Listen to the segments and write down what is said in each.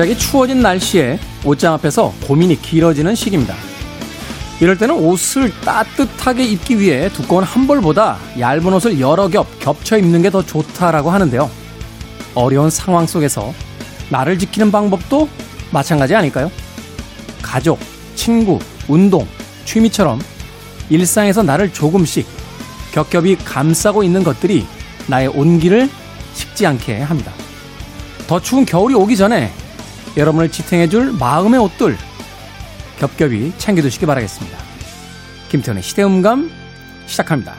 갑자기 추워진 날씨에 옷장 앞에서 고민이 길어지는 시기입니다. 이럴 때는 옷을 따뜻하게 입기 위해 두꺼운 한 벌보다 얇은 옷을 여러 겹 겹쳐 입는 게 더 좋다라고 하는데요. 어려운 상황 속에서 나를 지키는 방법도 마찬가지 아닐까요? 가족, 친구, 운동, 취미처럼 일상에서 나를 조금씩 겹겹이 감싸고 있는 것들이 나의 온기를 식지 않게 합니다. 더 추운 겨울이 오기 전에 여러분을 지탱해줄 마음의 옷들 겹겹이 챙겨두시기 바라겠습니다. 김태훈의 시대음감 시작합니다.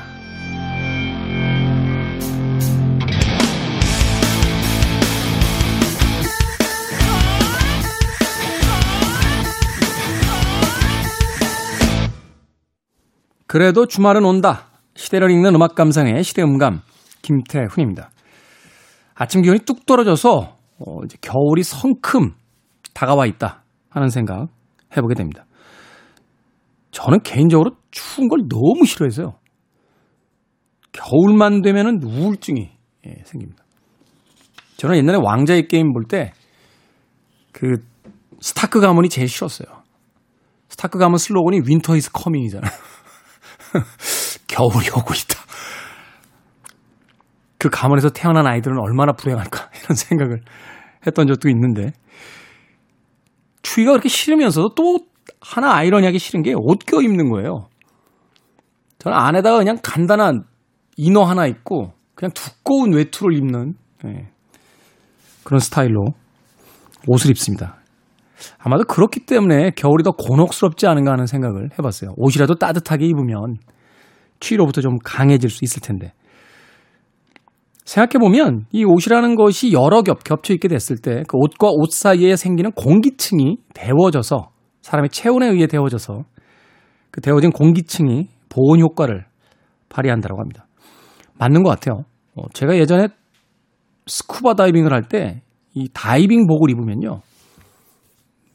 그래도 주말은 온다. 시대를 읽는 음악 감상의 시대음감 김태훈입니다. 아침 기온이 뚝 떨어져서 어, 이제 겨울이 성큼 다가와 있다 하는 생각 해보게 됩니다. 저는 개인적으로 추운 걸 너무 싫어해서요. 겨울만 되면은 우울증이 예, 생깁니다. 저는 옛날에 왕자의 게임 볼 때 그 스타크 가문이 제일 싫었어요. 스타크 가문 슬로건이 Winter is coming이잖아요. 겨울이 오고 있다. 그 가문에서 태어난 아이들은 얼마나 불행할까 이런 생각을 했던 적도 있는데 추위가 그렇게 싫으면서도 또 하나 아이러니하게 싫은 게 옷 껴 입는 거예요. 저는 안에다가 그냥 간단한 inner 하나 입고 그냥 두꺼운 외투를 입는 네. 그런 스타일로 옷을 입습니다. 아마도 그렇기 때문에 겨울이 더 곤혹스럽지 않은가 하는 생각을 해봤어요. 옷이라도 따뜻하게 입으면 추위로부터 좀 강해질 수 있을 텐데. 생각해보면 이 옷이라는 것이 여러 겹 겹쳐 있게 됐을 때 그 옷과 옷 사이에 생기는 공기층이 데워져서 사람의 체온에 의해 데워져서 그 데워진 공기층이 보온 효과를 발휘한다고 합니다. 맞는 것 같아요. 어, 제가 예전에 스쿠버 다이빙을 할 때 이 다이빙 복을 입으면요.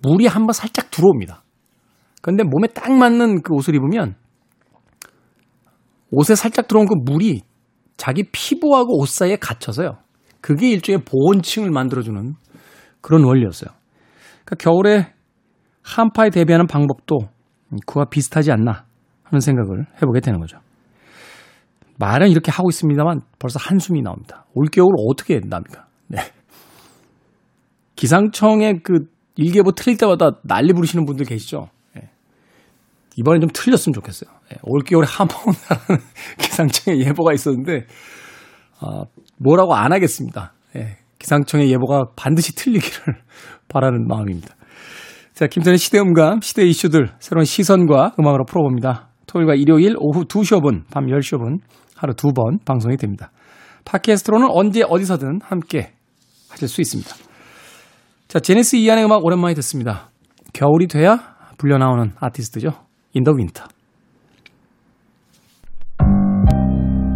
물이 한번 살짝 들어옵니다. 그런데 몸에 딱 맞는 그 옷을 입으면 옷에 살짝 들어온 그 물이 자기 피부하고 옷 사이에 갇혀서요. 그게 일종의 보온층을 만들어주는 그런 원리였어요. 그러니까 겨울에 한파에 대비하는 방법도 그와 비슷하지 않나 하는 생각을 해보게 되는 거죠. 말은 이렇게 하고 있습니다만 벌써 한숨이 나옵니다. 올겨울 어떻게 납니까? 네. 기상청의 그 일기예보 틀릴 때마다 난리 부르시는 분들 계시죠? 네. 이번엔 좀 틀렸으면 좋겠어요. 네. 올겨울에 한번 온다는 기상청의 예보가 있었는데, 어, 뭐라고 안 하겠습니다. 네. 기상청의 예보가 반드시 틀리기를 바라는 마음입니다. 자, 김선의 시대음감, 시대 이슈들, 새로운 시선과 음악으로 풀어봅니다. 토요일과 일요일 오후 2시 5분, 밤 10시 5분, 하루 두 번 방송이 됩니다. 팟캐스트로는 언제 어디서든 함께 하실 수 있습니다. 자, 제네스 이안의 음악 오랜만에 듣습니다. 겨울이 돼야 불려 나오는 아티스트죠. the.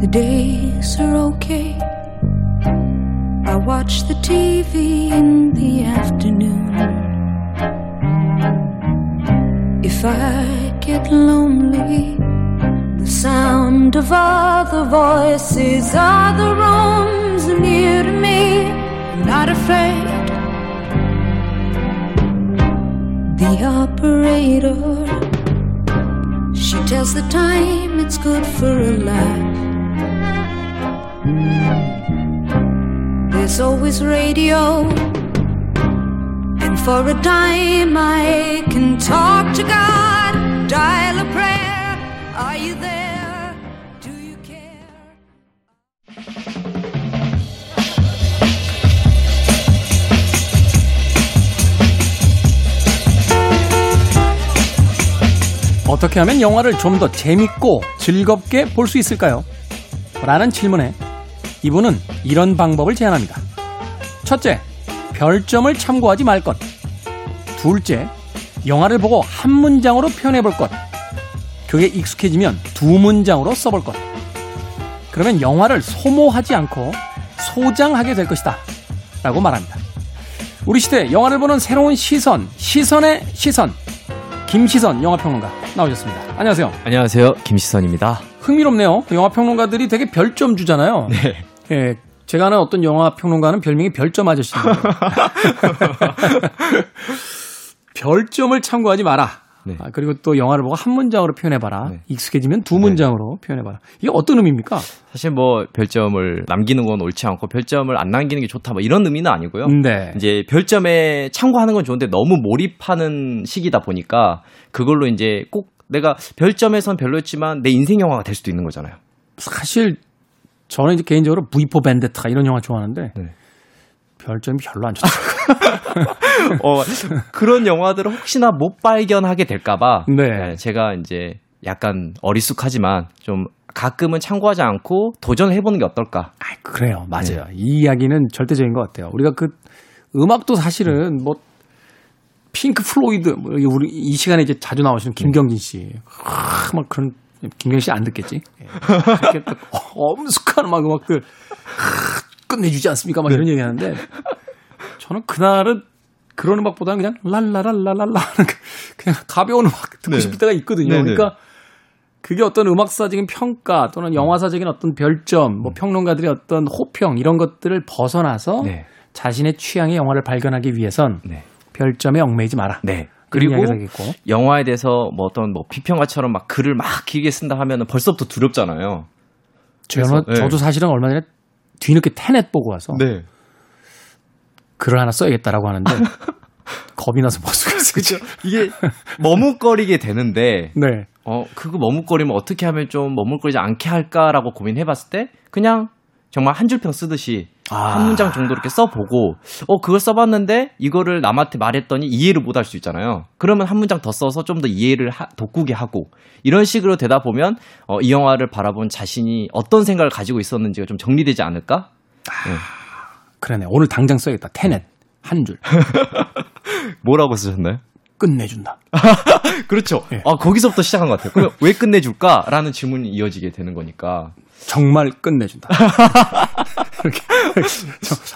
The days are okay. I watch the TV in the afternoon. If I get lonely, the sound of other voices, other rooms near to me. I'm not afraid. The operator tells the time it's good for a laugh. There's always radio. And for a dime I can talk to God, 어떻게 하면 영화를 좀 더 재밌고 즐겁게 볼 수 있을까요? 라는 질문에 이분은 이런 방법을 제안합니다. 첫째, 별점을 참고하지 말 것. 둘째, 영화를 보고 한 문장으로 표현해 볼 것. 그게 익숙해지면 두 문장으로 써볼 것. 그러면 영화를 소모하지 않고 소장하게 될 것이다. 라고 말합니다. 우리 시대 영화를 보는 새로운 시선, 시선의 시선. 김시선 영화평론가 나오셨습니다. 안녕하세요. 안녕하세요. 김시선입니다. 흥미롭네요. 영화평론가들이 되게 별점 주잖아요. 네. 예, 제가 아는 어떤 영화 평론가는 별명이 별점 아저씨입니다. 별점을 참고하지 마라. 네. 아, 그리고 또 영화를 보고 한 문장으로 표현해봐라. 네. 익숙해지면 두 문장으로 네. 표현해봐라. 이게 어떤 의미입니까? 사실 뭐 별점을 남기는 건 옳지 않고 별점을 안 남기는 게 좋다 뭐 이런 의미는 아니고요. 네. 이제 별점에 참고하는 건 좋은데 너무 몰입하는 시기다 보니까 그걸로 이제 꼭 내가 별점에선 별로였지만 내 인생 영화가 될 수도 있는 거잖아요. 사실 저는 이제 개인적으로 V4 벤데타 이런 영화 좋아하는데 네. 별점이 별로 안 좋더라고요. 어, 그런 영화들을 혹시나 못 발견하게 될까봐 네. 네. 제가 이제 약간 어리숙하지만 좀 가끔은 참고하지 않고 도전을 해보는 게 어떨까? 아, 그래요, 맞아요. 네. 이 이야기는 절대적인 것 같아요. 우리가 그 음악도 사실은 뭐 핑크 플로이드 뭐 우리 이 시간에 이제 자주 나오시는 김경진 씨, 아, 막 그런 김경진 씨 안 듣겠지? 예. 엄숙한 막 음악들 끝내주지 않습니까? 막 이런 네. 얘기 하는데 저는 그날은 그런 음악보다는 그냥 랄라랄라랄라 하는 그 그냥 가벼운 음악 듣고 네. 싶을 때가 있거든요. 네. 그러니까 그게 어떤 음악사적인 평가 또는 영화사적인 어떤 별점, 뭐 음. 평론가들의 어떤 호평 이런 것들을 벗어나서 네. 자신의 취향의 영화를 발견하기 위해선 네. 별점에 얽매이지 마라. 네. 그리고 영화에 대해서 뭐 어떤 뭐 비평가처럼 막 글을 막 길게 쓴다 하면은 벌써부터 두렵잖아요. 저는 네. 저도 사실은 얼마 전에 뒤늦게 테넷 보고 와서 네. 글을 하나 써야겠다라고 하는데 겁이 나서 못 쓰겠어요. 그죠? 이게 머뭇거리게 되는데 네. 어 그거 머뭇거리면 어떻게 하면 좀 머뭇거리지 않게 할까라고 고민해봤을 때 그냥 정말 한 줄 평 쓰듯이 아. 한 문장 정도 이렇게 써보고 어 그걸 써봤는데 이거를 남한테 말했더니 이해를 못 할 수 있잖아요. 그러면 한 문장 더 써서 좀 더 이해를 하, 돋구게 하고 이런 식으로 되다 보면 어, 이 영화를 바라본 자신이 어떤 생각을 가지고 있었는지가 좀 정리되지 않을까? 아, 네. 그러네. 오늘 당장 써야겠다. 테넷 한 줄. 뭐라고 쓰셨나요? 끝내준다. 그렇죠. 네. 아, 거기서부터 시작한 것 같아요. 왜 끝내줄까라는 질문이 이어지게 되는 거니까. 정말 끝내준다. 이렇게.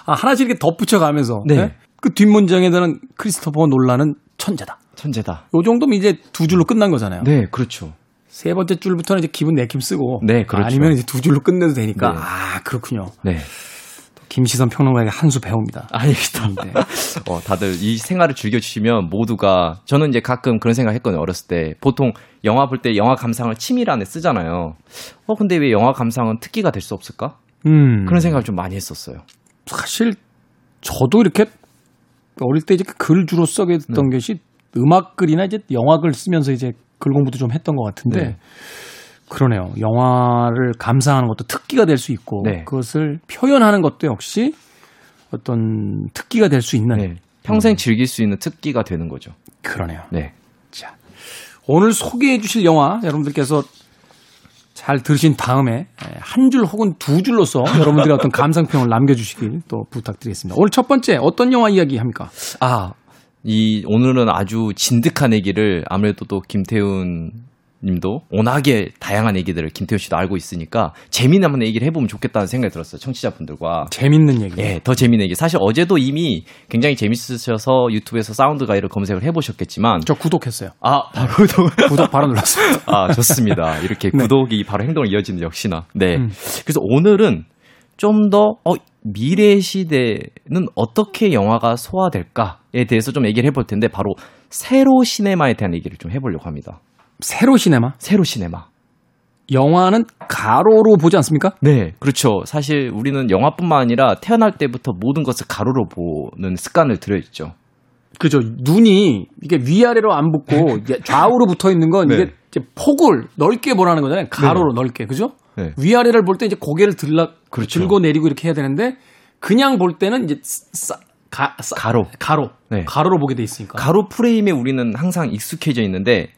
아, 하나씩 이렇게 덧붙여가면서. 네. 네? 그 뒷문장에서는 크리스토퍼 놀라는 천재다. 천재다. 요 정도면 이제 두 줄로 끝난 거잖아요. 네, 그렇죠. 세 번째 줄부터는 이제 기분 내킴 쓰고. 네, 그렇죠. 아니면 이제 두 줄로 끝내도 되니까. 네. 아, 그렇군요. 네. 김시선 평론가에게 한 수 배웁니다. 아닙니다. 네. 어, 다들 이 생활을 즐겨주시면 모두가 저는 이제 가끔 그런 생각 했거든요. 어렸을 때. 보통 영화 볼 때 영화 감상을 치밀안에 쓰잖아요. 어, 근데 왜 영화 감상은 특기가 될 수 없을까? 음. 그런 생각을 좀 많이 했었어요. 사실 저도 이렇게 어릴 때 이제 글 주로 쓰게 됐던 네. 것이 음악 글이나 이제 영화 글 쓰면서 이제 글 공부도 좀 했던 것 같은데 네. 그러네요. 영화를 감상하는 것도 특기가 될 수 있고 네. 그것을 표현하는 것도 역시 어떤 특기가 될 수 있는 네. 평생 즐길 수 있는 특기가 되는 거죠. 그러네요. 네. 자, 오늘 소개해 주실 영화 여러분들께서 잘 들으신 다음에 한 줄 혹은 두 줄로서 여러분들의 어떤 감상평을 남겨주시길 또 부탁드리겠습니다. 오늘 첫 번째 어떤 영화 이야기 합니까? 아, 이 오늘은 아주 진득한 얘기를 아무래도 또 김태훈 님도 워낙에 다양한 얘기들을 김태훈 씨도 알고 있으니까 재미있는 한번 얘기를 해보면 좋겠다는 생각이 들었어요. 청취자분들과. 재밌는 얘기. 예, 더 재밌는 얘기. 사실 어제도 이미 굉장히 재밌으셔서 유튜브에서 사운드 가이를 검색을 해보셨겠지만. 저 구독했어요. 아, 바로 구독 바로 눌렀어요. 아, 좋습니다. 이렇게 네. 구독이 바로 행동을 이어지는 역시나. 네. 음. 그래서 오늘은 좀 더, 어, 미래 시대는 어떻게 영화가 소화될까에 대해서 좀 얘기를 해볼 텐데 바로 세로 시네마에 대한 얘기를 좀 해보려고 합니다. 세로 시네마? 세로 시네마. 영화는 가로로 보지 않습니까? 네, 그렇죠. 사실 우리는 영화뿐만 아니라 태어날 때부터 모든 것을 가로로 보는 습관을 들여있죠. 그죠. 눈이 이게 위아래로 안 붙고 좌우로 붙어 있는 건 네. 이게 폭을 넓게 보라는 거잖아요. 가로로 네. 넓게. 그죠? 네. 위아래를 볼 때 이제 고개를 들라 그렇죠. 들고 내리고 이렇게 해야 되는데 그냥 볼 때는 이제 싸, 가, 싸, 가로 가로 네. 가로로 보게 돼 있으니까. 가로 프레임에 우리는 항상 익숙해져 있는데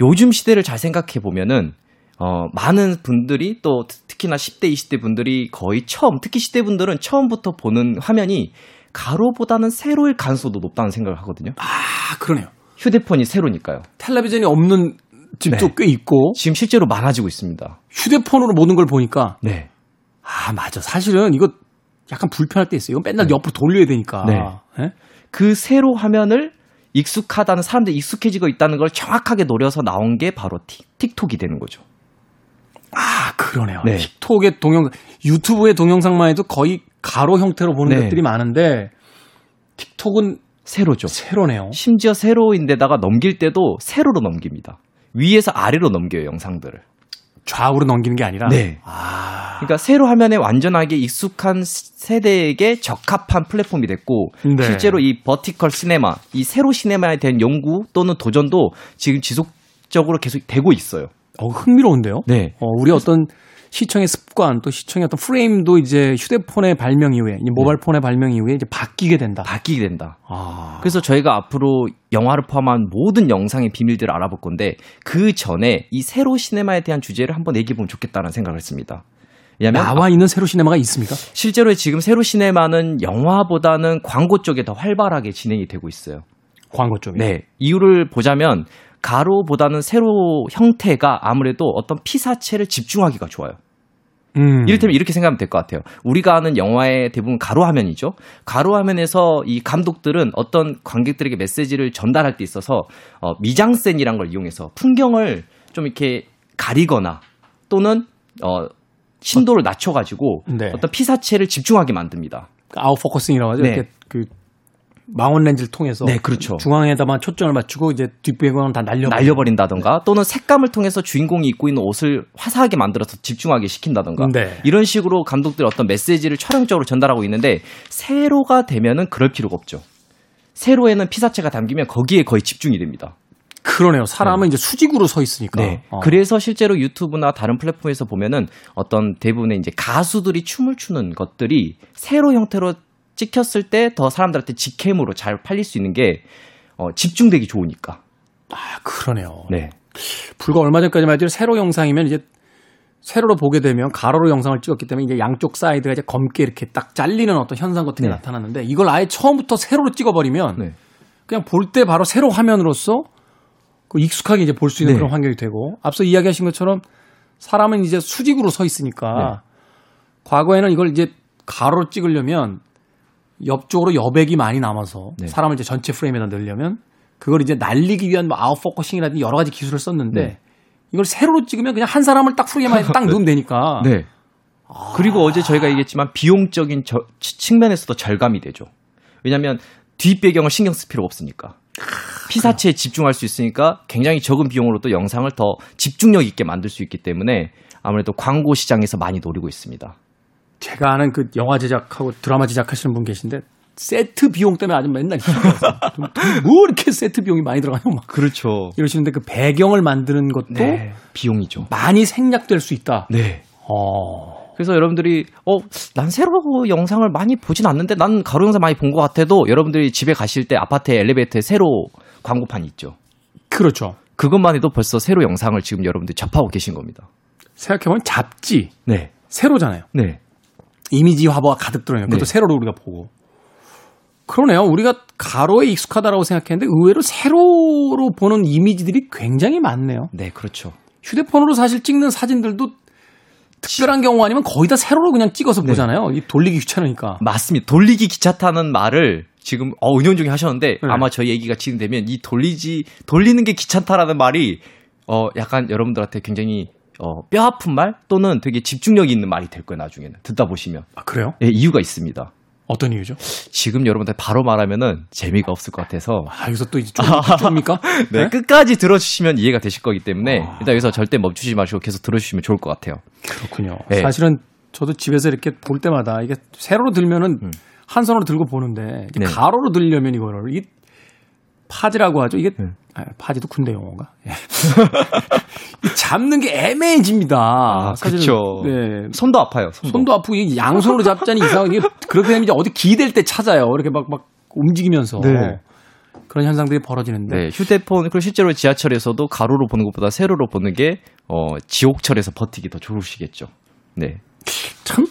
요즘 시대를 잘 생각해 보면은 어, 많은 분들이 또 특히나 10대, 20대 분들이 거의 처음, 특히 10대 분들은 처음부터 보는 화면이 가로보다는 세로일 가능성도 높다는 생각을 하거든요. 아, 그러네요. 휴대폰이 세로니까요. 텔레비전이 없는 집도 네. 꽤 있고. 지금 실제로 많아지고 있습니다. 휴대폰으로 모든 걸 보니까. 네. 아, 맞아. 사실은 이거 약간 불편할 때 있어요. 이건 맨날 네. 옆으로 돌려야 되니까. 네. 네? 그 세로 화면을 익숙하다는 사람들이 익숙해지고 있다는 걸 정확하게 노려서 나온 게 바로 틱, 틱톡이 되는 거죠. 아, 그러네요. 네. 틱톡의 동영, 유튜브의 동영상만 해도 거의 가로 형태로 보는 네. 것들이 많은데, 틱톡은 세로죠. 세로네요. 심지어 세로인데다가 넘길 때도 세로로 넘깁니다. 위에서 아래로 넘겨요, 영상들을. 좌우로 넘기는 게 아니라? 네. 아. 그러니까 세로 화면에 완전하게 익숙한 세대에게 적합한 플랫폼이 됐고, 네. 실제로 이 버티컬 시네마, 이 세로 시네마에 대한 연구 또는 도전도 지금 지속적으로 계속 되고 있어요. 어, 흥미로운데요? 네. 어, 우리 어떤 시청의 습관 또 시청의 어떤 프레임도 이제 휴대폰의 발명 이후에 모바일 폰의 발명 이후에 이제 바뀌게 된다. 바뀌게 된다. 아. 그래서 저희가 앞으로 영화를 포함한 모든 영상의 비밀들을 알아볼 건데 그 전에 이 세로 시네마에 대한 주제를 한번 얘기해 보면 좋겠다는 생각을 했습니다. 왜냐면 나와 있는 세로 시네마가 있습니까? 실제로 지금 세로 시네마는 영화보다는 광고 쪽에 더 활발하게 진행이 되고 있어요. 광고 쪽에. 네. 이유를 보자면 가로보다는 세로 형태가 아무래도 어떤 피사체를 집중하기가 좋아요. 음. 이를테면 이렇게 생각하면 될 것 같아요. 우리가 아는 영화의 대부분 가로 화면이죠. 가로 화면에서 이 감독들은 어떤 관객들에게 메시지를 전달할 때 있어서 어, 미장센이란 걸 이용해서 풍경을 좀 이렇게 가리거나 또는 어, 심도를 낮춰가지고 네. 어떤 피사체를 집중하게 만듭니다. 아웃 포커싱이라고 하죠. 네. 이렇게 그 망원 렌즈를 통해서 네, 그렇죠. 중앙에다만 초점을 맞추고 이제 뒷배경은 다 날려 날려버린다던가 또는 색감을 통해서 주인공이 입고 있는 옷을 화사하게 만들어서 집중하게 시킨다던가 네. 이런 식으로 감독들이 어떤 메시지를 촬영적으로 전달하고 있는데 세로가 되면은 그럴 필요가 없죠. 세로에는 피사체가 담기면 거기에 거의 집중이 됩니다. 그러네요. 사람은 네. 이제 수직으로 서 있으니까. 네. 어. 그래서 실제로 유튜브나 다른 플랫폼에서 보면은 어떤 대부분의 이제 가수들이 춤을 추는 것들이 세로 형태로 찍혔을 때 더 사람들한테 직캠으로 잘 팔릴 수 있는 게 어, 집중되기 좋으니까. 아, 그러네요. 네. 불과 얼마 전까지만 해도 세로 영상이면 이제 세로로 보게 되면 가로로 영상을 찍었기 때문에 이제 양쪽 사이드가 이제 검게 이렇게 딱 잘리는 어떤 현상 같은 게 네. 나타났는데 이걸 아예 처음부터 세로로 찍어버리면 네. 그냥 볼 때 바로 세로 화면으로서 그 익숙하게 이제 볼 수 있는 네. 그런 환경이 되고 앞서 이야기하신 것처럼 사람은 이제 수직으로 서 있으니까 네. 과거에는 이걸 이제 가로로 찍으려면 옆쪽으로 여백이 많이 남아서 네. 사람을 이제 전체 프레임에다 넣으려면 그걸 이제 날리기 위한 뭐 아웃 포커싱이라든지 여러 가지 기술을 썼는데 네. 이걸 세로로 찍으면 그냥 한 사람을 딱 프레임에 딱 넣으면 되니까. 네. 아... 그리고 어제 저희가 얘기했지만 비용적인 저, 측면에서도 절감이 되죠. 왜냐하면 뒷배경을 신경 쓸 필요가 없으니까. 피사체에 집중할 수 있으니까 굉장히 적은 비용으로도 영상을 더 집중력 있게 만들 수 있기 때문에 아무래도 광고 시장에서 많이 노리고 있습니다. 제가 아는 그 영화 제작하고 드라마 제작하시는 분 계신데 세트 비용 때문에 아주 맨날 뭐 이렇게 세트 비용이 많이 들어가냐 막 그렇죠 이러시는데 그 배경을 만드는 것도 네, 비용이죠 많이 생략될 수 있다. 네. 어. 그래서 여러분들이 어 난 새로 영상을 많이 보진 않는데 난 가로 영상 많이 본 것 같아도 여러분들이 집에 가실 때 아파트에 엘리베이터에 새로 광고판이 있죠. 그렇죠. 그것만 해도 벌써 새로 영상을 지금 여러분들이 접하고 계신 겁니다. 생각해보면 잡지. 네. 세로잖아요. 네. 이미지 화보가 가득 들어있는 그것도 네. 세로로 우리가 보고. 그러네요. 우리가 가로에 익숙하다라고 생각했는데 의외로 세로로 보는 이미지들이 굉장히 많네요. 네, 그렇죠. 휴대폰으로 사실 찍는 사진들도 특별한 경우 아니면 거의 다 세로로 그냥 찍어서 네. 보잖아요. 이 돌리기 귀찮으니까. 맞습니다. 돌리기 귀찮다는 말을 지금 어 은연 중에 하셨는데 네. 아마 저희 얘기가 진행되면 이 돌리지 돌리는 게 귀찮다라는 말이 어 약간 여러분들한테 굉장히 어, 뼈 아픈 말 또는 되게 집중력이 있는 말이 될 거예요, 나중에는. 듣다 보시면. 아, 그래요? 예, 이유가 있습니다. 어떤 이유죠? 지금 여러분들 바로 말하면은 재미가 없을 것 같아서. 아, 여기서 또 이제 좀, 좀입니까? 네, 네, 끝까지 들어주시면 이해가 되실 거기 때문에 아... 일단 여기서 절대 멈추지 마시고 계속 들어주시면 좋을 것 같아요. 그렇군요. 네. 사실은 저도 집에서 이렇게 볼 때마다 이게 세로로 들면은 음. 한 손으로 들고 보는데 네. 가로로 들려면 이거를 이 파지라고 하죠. 이게 음. 아, 파지도 군대 용어인가? 예. 잡는 게 애매해집니다. 아, 그렇죠. 네. 손도 아파요. 손도, 손도 아프고 양손으로 잡자니 이상하게 그렇게 되면 이제 어디 기댈 때 찾아요. 이렇게 막막 움직이면서. 네. 그런 현상들이 벌어지는데. 네, 휴대폰, 그리고 실제로 지하철에서도 가로로 보는 것보다 세로로 보는 게, 어, 지옥철에서 버티기 더 좋으시겠죠. 네. 참,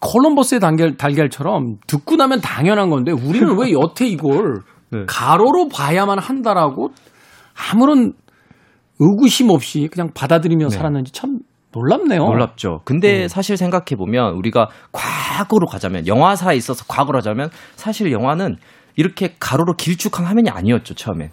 콜럼버스의 달걀, 달걀처럼 듣고 나면 당연한 건데, 우리는 왜 여태 이걸 네. 가로로 봐야만 한다라고 아무런 의구심 없이 그냥 받아들이며 네. 살았는지 참 놀랍네요. 놀랍죠. 근데 네. 사실 생각해 보면 우리가 과거로 가자면 영화사에 있어서 과거로 가자면 사실 영화는 이렇게 가로로 길쭉한 화면이 아니었죠 처음엔.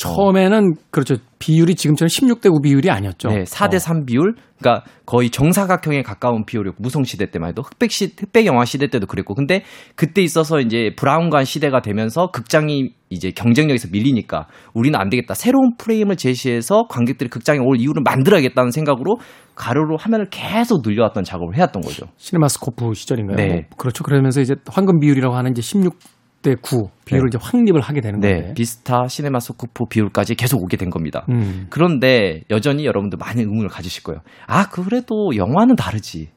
처음에는 그렇죠. 비율이 지금처럼 16대 9 비율이 아니었죠. 네, 4대 3 비율. 그러니까 거의 정사각형에 가까운 비율이었고 무성 시대 때만 해도 흑백 시 흑백 영화 시대 때도 그랬고 근데 그때 있어서 이제 브라운관 시대가 되면서 극장이 이제 경쟁력에서 밀리니까 우리는 안 되겠다. 새로운 프레임을 제시해서 관객들이 극장에 올 이유를 만들어야겠다는 생각으로 가로로 화면을 계속 늘려왔던 작업을 해왔던 거죠. 시네마스코프 시절인가요? 네. 뭐 그렇죠. 그러면서 이제 황금 비율이라고 하는 이제 16 대 9 비율을 네. 이제 확립을 하게 되는 네. 거예요. 비스타 시네마 소쿠프 비율까지 계속 오게 된 겁니다. 음. 그런데 여전히 여러분들 많은 의문을 가지실 거예요. 아, 그래도 영화는 다르지.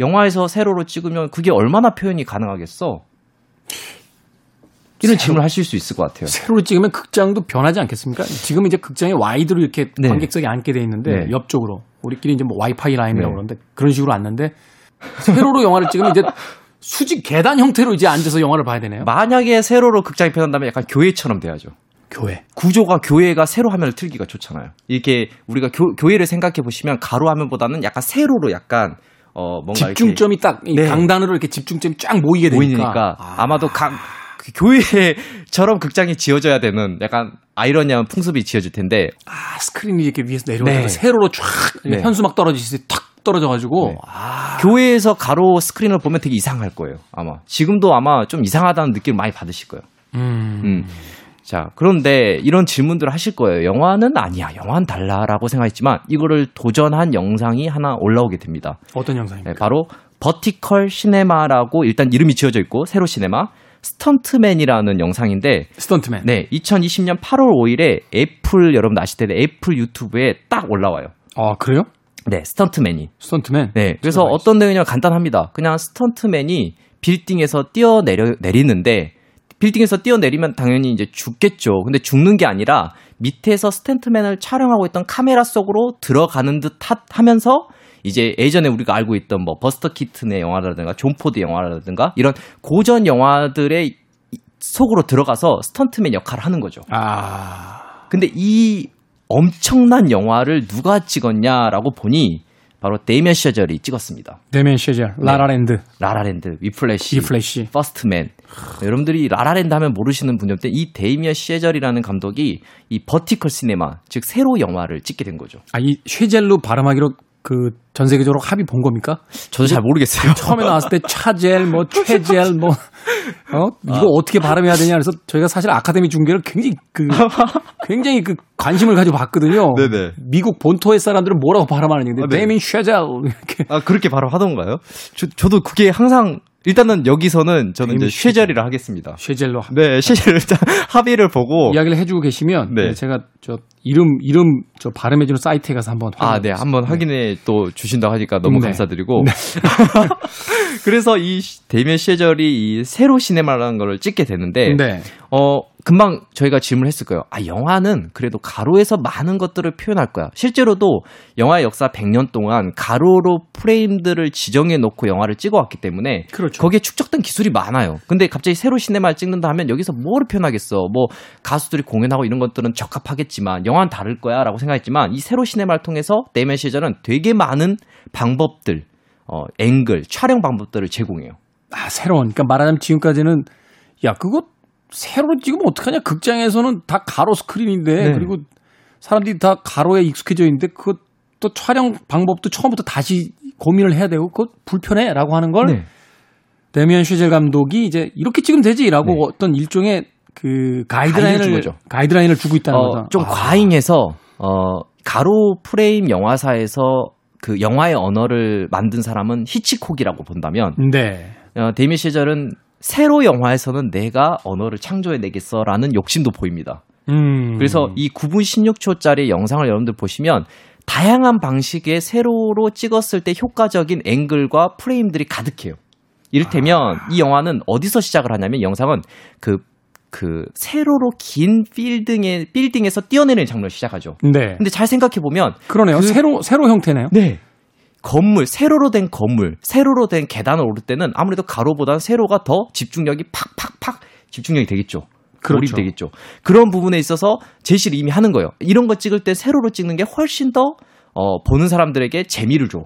영화에서 세로로 찍으면 그게 얼마나 표현이 가능하겠어? 이런 질문을 하실 수 있을 것 같아요. 세로로 찍으면 극장도 변하지 않겠습니까? 지금 이제 극장에 와이드로 이렇게 네. 관객석에 앉게 돼 있는데 네. 옆쪽으로 우리끼리 이제 뭐 와이파이 라인이라고 네. 그러는데 그런 식으로 앉는데 세로로 영화를 찍으면 이제 수직 계단 형태로 이제 앉아서 영화를 봐야 되네요. 만약에 세로로 극장이 변한다면 약간 교회처럼 돼야죠. 교회. 구조가 교회가 세로 화면을 틀기가 좋잖아요. 이렇게 우리가 교, 교회를 생각해 보시면 가로 화면보다는 약간 세로로 약간 어 뭔가 집중점이 딱 네. 강단으로 이렇게 집중점이 쫙 모이게 되니까, 보이니까 아. 마도 강, 그 교회처럼 극장이 지어져야 되는 약간 아이러니한 풍습이 지어질 텐데 아 스크린이 이렇게 위에서 내려오면 네. 세로로 쫙 네. 현수막 떨어지듯이 탁 떨어져가지고 네. 아. 교회에서 가로 스크린을 보면 되게 이상할 거예요. 아마 지금도 아마 좀 이상하다는 느낌을 많이 받으실 거예요. 음. 음. 자, 그런데 이런 질문들을 하실 거예요. 영화는 아니야. 영화는 달라라고 생각했지만 이거를 도전한 영상이 하나 올라오게 됩니다. 어떤 영상입니까? 네, 바로 vertical cinema라고 일단 이름이 지어져 있고 세로 시네마 스턴트맨이라는 영상인데 스턴트맨. 네, 2020년 8월 5일에 애플 여러분 아실 텐데 애플 유튜브에 딱 올라와요. 아, 그래요? 네, 스턴트맨이. 스턴트맨? 네. 그래서 어떤 내용이냐 간단합니다. 그냥 스턴트맨이 빌딩에서 뛰어내려, 내리는데, 빌딩에서 뛰어내리면 당연히 이제 죽겠죠. 근데 죽는 게 아니라 밑에서 스턴트맨을 촬영하고 있던 카메라 속으로 들어가는 듯 하면서 이제 예전에 우리가 알고 있던 뭐 버스터 키튼의 영화라든가 존 포드 영화라든가 이런 고전 영화들의 속으로 들어가서 스턴트맨 역할을 하는 거죠. 아. 근데 이 엄청난 영화를 누가 찍었냐라고 보니 바로 데이미언 셔젤이 찍었습니다. 데이미언 셔젤, 네. 라라랜드. 라라랜드, 위플래시, 위플래시. 퍼스트맨. 여러분들이 라라랜드 하면 모르시는 분이 없는데 이 데이미언 셰젤이라는 감독이 이 vertical cinema, 즉 세로 영화를 찍게 된 거죠. 아, 이 쉐젤로 발음하기로 그 전 세계적으로 합의 본 겁니까? 저도 잘 모르겠어요. 처음에 나왔을 때 차젤, 뭐 최젤, 뭐 어? 이거 아. 어떻게 발음해야 되냐 그래서 저희가 사실 아카데미 중계를 굉장히 그 굉장히 그 관심을 가지고 봤거든요. 네네. 미국 본토의 사람들은 뭐라고 발음하는지. 아, 네. 데이미언 쉐젤 이렇게. 아 그렇게 발음하던가요? 저 저도 그게 항상 일단은 여기서는 저는 이제 쉐젤이라 하겠습니다. 쉐젤로. 네, 쉐젤 일단 합의를 보고 이야기를 해주고 계시면 네. 네, 제가 저 이름 이름 저 발음해주는 사이트에 가서 한번 아, 네, 한번 네. 확인해 또 주신다고 하니까 너무 네. 감사드리고. 네. 그래서 이 데미안 쉐젤이 이 세로 시네마라는 걸 찍게 되는데, 네. 어 금방 저희가 질문했을 거예요. 아, 영화는 그래도 가로에서 많은 것들을 표현할 거야. 실제로도 영화의 역사 100년 동안 가로로 프레임들을 지정해 놓고 영화를 찍어 왔기 때문에 그렇죠. 거기에 축적된 기술이 많아요. 근데 갑자기 새로 시네마를 찍는다 하면 여기서 뭐를 표현하겠어? 뭐 가수들이 공연하고 이런 것들은 적합하겠지만 영화는 다를 거야 라고 생각했지만 이 새로 시네마를 통해서 네이맨 시절은 되게 많은 방법들, 어, 앵글, 촬영 방법들을 제공해요. 아, 새로운. 그러니까 말하자면 지금까지는 야, 그거 새로 찍으면 어떡하냐? 극장에서는 다 가로 스크린인데 네. 그리고 사람들이 다 가로에 익숙해져 있는데 그것도 촬영 방법도 처음부터 다시 고민을 해야 되고 그거 불편해라고 하는 걸 네. 데미안 슈젤 감독이 이제 이렇게 찍으면 되지라고 네. 어떤 일종의 그 가이드라인을 가이드라인을 주고 있다는 어, 거죠. 좀 아. 과잉해서 어 가로 프레임 영화사에서 그 영화의 언어를 만든 사람은 히치콕이라고 본다면 네. 어, 데미 시절은 세로 영화에서는 내가 언어를 창조해내겠어라는 욕심도 보입니다. 음. 그래서 이 9분 16초짜리 영상을 여러분들 보시면 다양한 방식의 세로로 찍었을 때 효과적인 앵글과 프레임들이 가득해요. 이를테면 아. 이 영화는 어디서 시작을 하냐면 영상은 그, 그, 세로로 긴 빌딩에, 빌딩에서 뛰어내리는 장면을 시작하죠. 네. 근데 잘 생각해보면. 그러네요. 그, 세로, 세로 형태네요. 네. 건물, 세로로 된 건물, 세로로 된 계단을 오를 때는 아무래도 가로보다는 세로가 더 집중력이 팍팍팍 집중력이 되겠죠. 그렇죠. 되겠죠. 그런 부분에 있어서 제시를 이미 하는 거예요. 이런 거 찍을 때 세로로 찍는 게 훨씬 더 어, 보는 사람들에게 재미를 줘.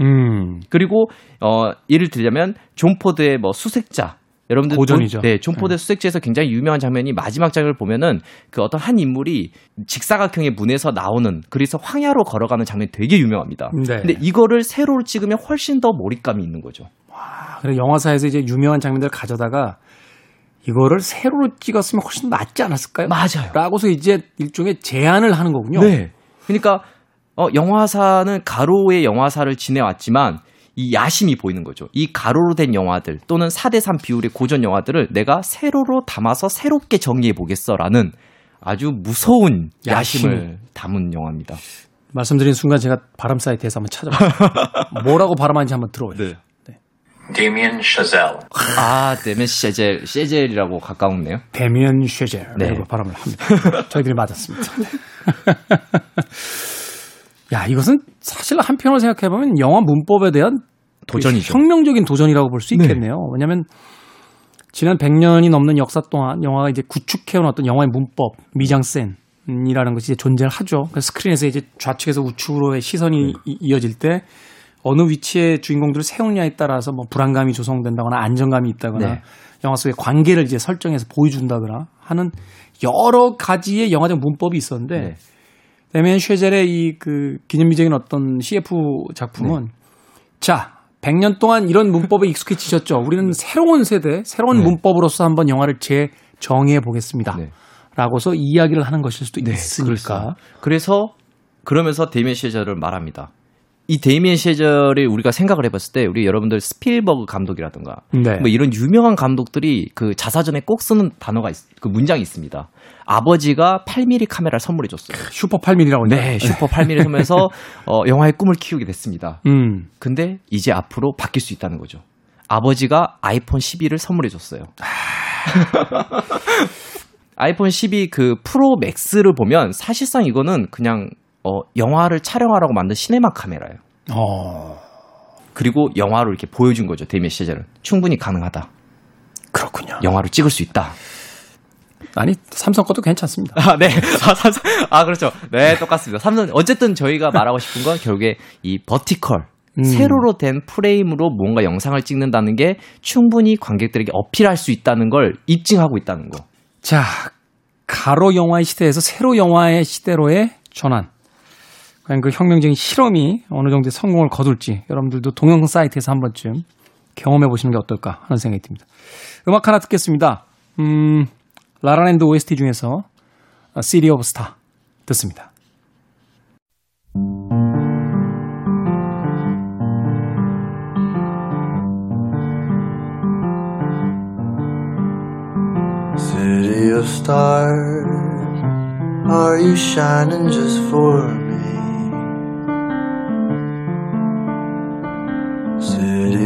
음. 그리고 어, 예를 들자면 존 포드의 뭐 수색자 여러분들 고전이죠. 네, 존 포드의 네. 수색자에서 굉장히 유명한 장면이 마지막 장면을 보면은 그 어떤 한 인물이 직사각형의 문에서 나오는 그래서 황야로 걸어가는 장면이 되게 유명합니다. 네. 근데 이거를 세로로 찍으면 훨씬 더 몰입감이 있는 거죠. 와, 그래 영화사에서 이제 유명한 장면들 을 가져다가 이거를 세로로 찍었으면 훨씬 낫지 않았을까요? 맞아요. 라고서 이제 일종의 제안을 하는 거군요. 네. 그러니까 어, 영화사는 가로의 영화사를 지내왔지만 이 야심이 보이는 거죠. 이 가로로 된 영화들 또는 4대3 비율의 고전 영화들을 내가 세로로 담아서 새롭게 정리해 보겠어라는 아주 무서운 야심을 야심. 담은 영화입니다. 말씀드린 순간 제가 바람 사이트에서 한번 찾아봤어요. 뭐라고 발음하는지 한번 들어보세요. 네. 네. 데미안 샤젤. 아, 데미안 샤젤, 샤젤이라고 가까웠네요. 데미안 샤젤. 네. 발음을 합니다. 저희들이 맞았습니다. 야, 이것은 사실 한편으로 생각해 보면 영화 문법에 대한 도전이죠. 혁명적인 도전이라고 볼수 네. 있겠네요. 네. 왜냐하면 지난 100년이 넘는 역사 동안 영화가 이제 구축해온 어떤 영화의 문법, 미장센 이라는 것이 이제 존재를 하죠. 그래서 스크린에서 이제 좌측에서 우측으로의 시선이 네. 이어질 때 어느 위치에 주인공들을 세우냐에 따라서 뭐 불안감이 조성된다거나 안정감이 있다거나 네. 영화 속의 관계를 이제 설정해서 보여준다거나 하는 여러 가지의 영화적 문법이 있었는데 네. 데미안 쉐젤의 이 그 기념비적인 어떤 CF 작품은 네. 자 100년 동안 이런 문법에 익숙해지셨죠. 우리는 새로운 세대, 새로운 네. 문법으로서 한번 영화를 재정의해 보겠습니다. 네. 라고서 이야기를 하는 것일 수도 네, 있으니까. 그래서 그러면서 데미안 쉐젤을 말합니다. 이 데이미언 셰젤이 우리가 생각을 해봤을 때 우리 여러분들 스필버그 감독이라든가 네. 뭐 이런 유명한 감독들이 그 자서전에 꼭 쓰는 단어가 있, 그 문장이 있습니다. 아버지가 8mm 카메라를 선물해 줬어요. 슈퍼 8mm라고. 네, 슈퍼 8mm 하면서 어, 영화의 꿈을 키우게 됐습니다. 음. 근데 이제 앞으로 바뀔 수 있다는 거죠. 아버지가 아이폰 12를 선물해 줬어요. 아이폰 12 그 프로 맥스를 보면 사실상 이거는 그냥 어, 영화를 촬영하라고 만든 시네마 카메라예요. 어. 그리고 영화로 이렇게 보여준 거죠. 데미안 시절은 충분히 가능하다. 그렇군요. 영화로 찍을 수 있다. 아니 삼성 것도 괜찮습니다. 아 네, 아, 삼성 아 그렇죠. 네 똑같습니다. 삼성 어쨌든 저희가 말하고 싶은 건 결국에 이 버티컬 음. 세로로 된 프레임으로 뭔가 영상을 찍는다는 게 충분히 관객들에게 어필할 수 있다는 걸 입증하고 있다는 거. 자 가로 영화의 시대에서 세로 영화의 시대로의 전환. 과연 그 혁명적인 실험이 어느 정도의 성공을 거둘지 여러분들도 동영상 사이트에서 한 번쯤 경험해 보시는 게 어떨까 하는 생각이 듭니다. 음악 하나 듣겠습니다. 음, 라라랜드 OST 중에서 City of Star 듣습니다. City are you shining just for me?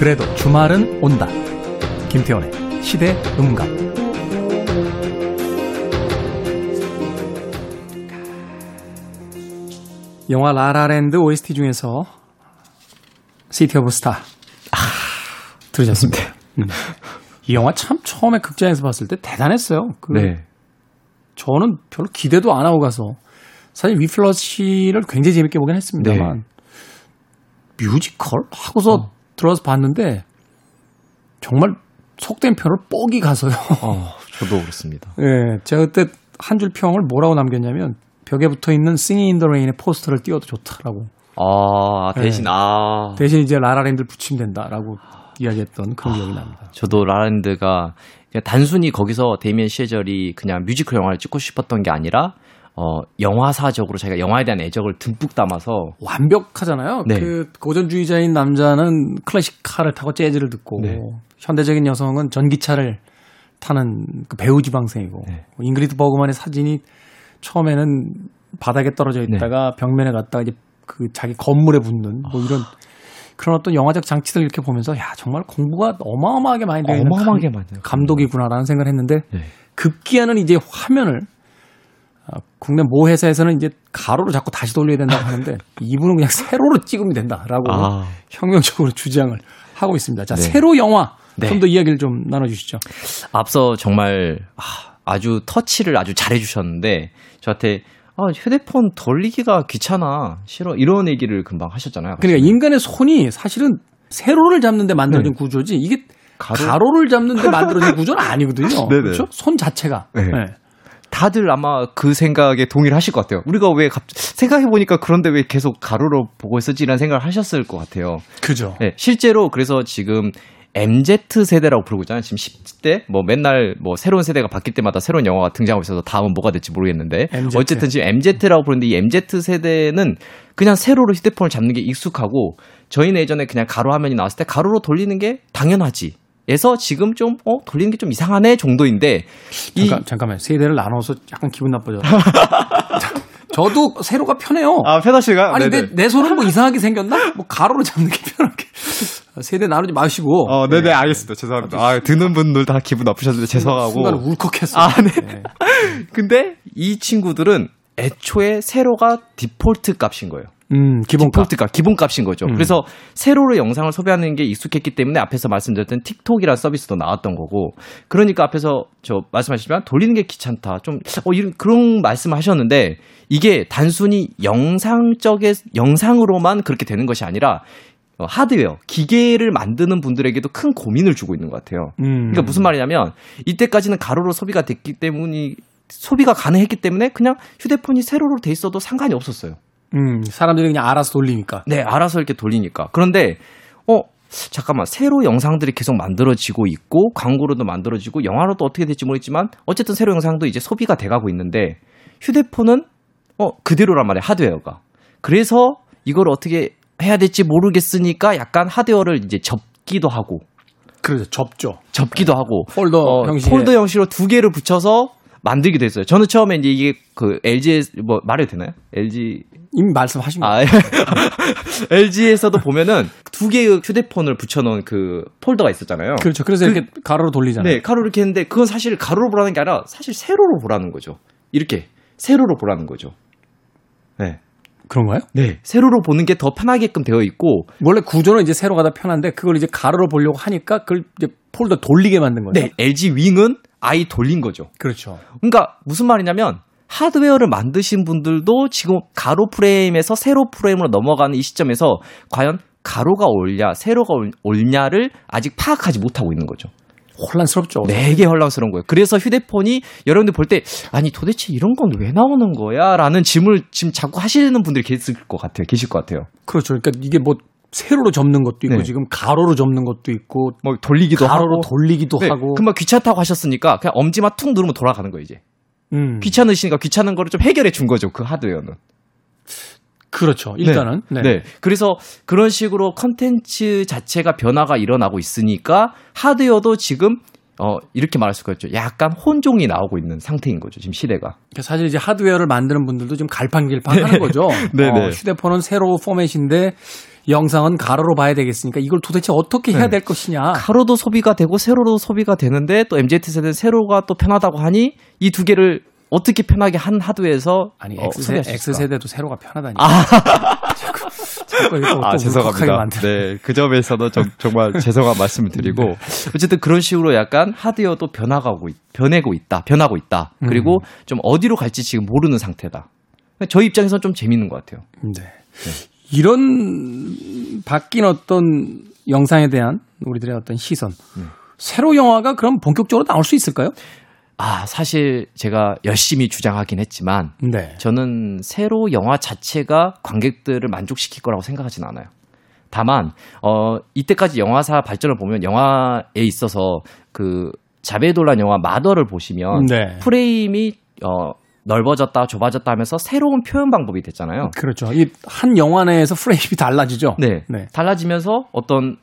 그래도 주말은 온다. 김태훈의 시대 음감. 영화 라라랜드 OST 중에서 City of Star 아, 들으셨습니다. 음. 이 영화 참 처음에 극장에서 봤을 때 대단했어요. 그 네. 저는 별로 기대도 안 하고 가서 사실 위플래시를 굉장히 재밌게 보긴 했습니다만 네. 뮤지컬 하고서 어. 들어와서 봤는데 정말 속된 표현으로 뻑이 가서요. 어, 저도 그렇습니다. 예, 네, 제가 그때 한 줄 평을 뭐라고 남겼냐면 벽에 붙어 있는 in the Rain의 포스터를 떼어도 좋다라고. 아 대신 네. 아 대신 이제 라라랜드를 붙이면 된다라고 이야기했던 그런 아, 기억이 납니다. 저도 라라랜드가 단순히 거기서 데미안 셰젤이 그냥 뮤지컬 영화를 찍고 싶었던 게 아니라 어, 영화사적으로 자기가 영화에 대한 애정을 듬뿍 담아서 완벽하잖아요. 네. 그 고전주의자인 남자는 클래식카를 타고 재즈를 듣고 네. 현대적인 여성은 전기차를 타는 그 배우 지방생이고 네. 뭐 잉그리드 버그만의 사진이 처음에는 바닥에 떨어져 있다가 네. 벽면에 갔다가 이제 그 자기 건물에 붙는 뭐 이런 그런 어떤 영화적 장치들 이렇게 보면서 야 정말 공부가 어마어마하게 많이 되는 어마어마하게 많이 감독이구나라는 생각을 했는데 네. 급기야는 이제 화면을 아, 국내 모 회사에서는 이제 가로로 자꾸 다시 돌려야 된다고 하는데 이분은 그냥 세로로 찍으면 된다라고 아. 혁명적으로 주장을 하고 있습니다. 자, 네. 세로 영화 네. 좀더 이야기를 좀 나눠주시죠. 앞서 정말 아, 주 터치를 아주 잘해주셨는데 저한테 아, 휴대폰 돌리기가 귀찮아 싫어 이런 얘기를 금방 하셨잖아요. 그러니까 인간의 손이 사실은 세로를 잡는데 만들어진 네. 구조지 이게 가로... 를 잡는데 만들어진 구조는 아니거든요. 그렇죠? 손 자체가. 네. 네. 다들 아마 그 생각에 동의를 하실 것 같아요. 우리가 왜 갑, 생각해 보니까 그런데 왜 계속 가로로 보고 있었지라는 생각을 하셨을 것 같아요. 그죠. 네, 실제로 그래서 지금 MZ 세대라고 부르고 있잖아요. 지금 10대 뭐 맨날 뭐 새로운 세대가 바뀔 때마다 새로운 영화가 등장하고 있어서 다음은 뭐가 될지 모르겠는데 MZ. 어쨌든 지금 MZ라고 부르는데 이 MZ 세대는 그냥 세로로 휴대폰을 잡는 게 익숙하고 저희는 예전에 그냥 가로 화면이 나왔을 때 가로로 돌리는 게 당연하지. 에서 지금 좀, 어, 돌리는 게 좀 이상하네 정도인데. 잠깐, 이... 잠깐만. 세대를 나눠서 약간 기분 나빠져. 저도 세로가 편해요. 아, 편하시가 아니, 내, 내 손은 뭐 이상하게 생겼나? 뭐 가로로 잡는 게 편하게. 세대 나누지 마시고. 어, 네네, 네, 알겠습니다. 죄송합니다. 아, 듣는 분들 다 기분 나쁘셨는데 죄송하고. 순간 울컥했어요. 아, 네. 네. 근데 이 친구들은 애초에 세로가 디폴트 값인 거예요. 음, 기본값. 디폴트값, 기본값인 거죠. 음. 그래서 세로로 영상을 소비하는 게 익숙했기 때문에 앞에서 말씀드렸던 틱톡이라는 서비스도 나왔던 거고, 그러니까 앞에서 저 말씀하시지만 돌리는 게 귀찮다. 좀, 어, 이런, 그런 말씀 하셨는데, 이게 단순히 영상적의, 영상으로만 그렇게 되는 것이 아니라, 어, 하드웨어, 기계를 만드는 분들에게도 큰 고민을 주고 있는 것 같아요. 음. 그러니까 무슨 말이냐면, 이때까지는 가로로 소비가 됐기 때문이, 소비가 가능했기 때문에 그냥 휴대폰이 세로로 돼 있어도 상관이 없었어요. 음, 사람들이 그냥 알아서 돌리니까. 네, 알아서 이렇게 돌리니까. 그런데, 어, 잠깐만, 새로 영상들이 계속 만들어지고 있고, 광고로도 만들어지고, 영화로도 어떻게 될지 모르겠지만, 어쨌든 새로 영상도 이제 소비가 돼가고 있는데, 휴대폰은, 어, 그대로란 말이야, 하드웨어가. 그래서 이걸 어떻게 해야 될지 모르겠으니까 약간 하드웨어를 이제 접기도 하고. 그렇죠, 접죠. 접기도 네. 하고. 폴더 어, 형식. 폴더 형식으로 두 개를 붙여서 만들기도 했어요. 저는 처음에 이제 이게 그 LG 뭐 말해도 되나요? LG 이미 말씀하신 거. 아, LG에서도 보면은 두 개의 휴대폰을 붙여놓은 그 폴더가 있었잖아요. 그렇죠. 그래서 그, 이렇게 가로로 돌리잖아요. 네, 가로로 이렇게 했는데 그건 사실 가로로 보라는 게 아니라 사실 세로로 보라는 거죠. 이렇게 세로로 보라는 거죠. 네. 그런가요? 네. 세로로 보는 게 더 편하게끔 되어 있고 원래 구조는 이제 세로가 더 편한데 그걸 이제 가로로 보려고 하니까 그걸 이제 폴더 돌리게 만든 거죠. 네. LG 윙은 아이 돌린 거죠. 그렇죠. 그러니까 무슨 말이냐면 하드웨어를 만드신 분들도 지금 가로 프레임에서 세로 프레임으로 넘어가는 이 시점에서 과연 가로가 옳냐, 세로가 옳냐를 아직 파악하지 못하고 있는 거죠. 혼란스럽죠. 되게 혼란스러운 거예요. 그래서 휴대폰이 여러분들 볼 때 아니 도대체 이런 건 왜 나오는 거야?라는 질문을 지금 자꾸 하시는 분들이 계실 것 같아요. 계실 것 같아요. 그렇죠. 그러니까 이게 뭐 세로로 접는 것도 있고 네. 지금 가로로 접는 것도 있고 뭐 돌리기도 가로로 하고 돌리기도 네. 하고 금방 귀찮다고 하셨으니까 그냥 엄지만 툭 누르면 돌아가는 거예요 이제 음. 귀찮으시니까 귀찮은 거를 좀 해결해 준 거죠 그 하드웨어는 그렇죠 일단은 네. 네. 네. 그래서 그런 식으로 컨텐츠 자체가 변화가 일어나고 있으니까 하드웨어도 지금 어, 이렇게 말할 수가 있죠. 약간 혼종이 나오고 있는 상태인 거죠, 지금 시대가. 그러니까 사실 이제 하드웨어를 만드는 분들도 지금 갈팡질팡 하는 거죠. 네, 어, 네. 휴대폰은 새로 포맷인데 영상은 가로로 봐야 되겠으니까 이걸 도대체 어떻게 해야 네. 될 것이냐. 가로도 소비가 되고 세로도 소비가 되는데 또 MZ세대는 세로가 또 편하다고 하니 이 두 개를 어떻게 편하게 한 하드에서 아니 어, X세, X세대도 세로가 편하다니까. 아. 아, 죄송합니다. 네, 그 점에서도 좀, 정말 죄송한 말씀을 드리고 네. 어쨌든 그런 식으로 약간 하드웨어도 변화가고 변해고 있다, 변하고 있다. 그리고 음. 좀 어디로 갈지 지금 모르는 상태다. 저희 입장에서는 좀 재밌는 것 같아요. 네. 네. 이런 바뀐 어떤 영상에 대한 우리들의 어떤 시선. 네. 새로 영화가 그럼 본격적으로 나올 수 있을까요? 아, 사실 제가 열심히 주장하긴 했지만 네. 저는 새로 영화 자체가 관객들을 만족시킬 거라고 생각하진 않아요. 다만 어 이때까지 영화사 발전을 보면 영화에 있어서 그 자베돌란 영화 마더를 보시면 네. 프레임이 어 넓어졌다, 좁아졌다 하면서 새로운 표현 방법이 됐잖아요. 그렇죠. 이 한 영화 내에서 프레임이 달라지죠. 네. 네. 달라지면서 어떤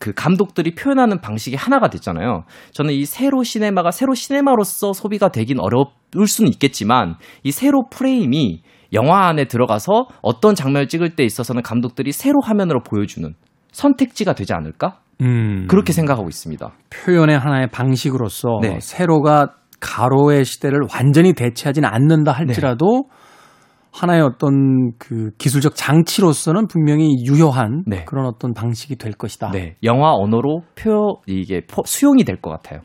그 감독들이 표현하는 방식이 하나가 됐잖아요. 저는 이 세로 시네마가 세로 시네마로서 소비가 되긴 어려울 수는 있겠지만 이 세로 프레임이 영화 안에 들어가서 어떤 장면을 찍을 때 있어서는 감독들이 세로 화면으로 보여주는 선택지가 되지 않을까? 음. 그렇게 생각하고 있습니다. 표현의 하나의 방식으로서 네. 세로가 가로의 시대를 완전히 대체하지는 않는다 할지라도 네. 하나의 어떤 그 기술적 장치로서는 분명히 유효한 네. 그런 어떤 방식이 될 것이다. 네. 영화 언어로 표 이게 수용이 될 것 같아요.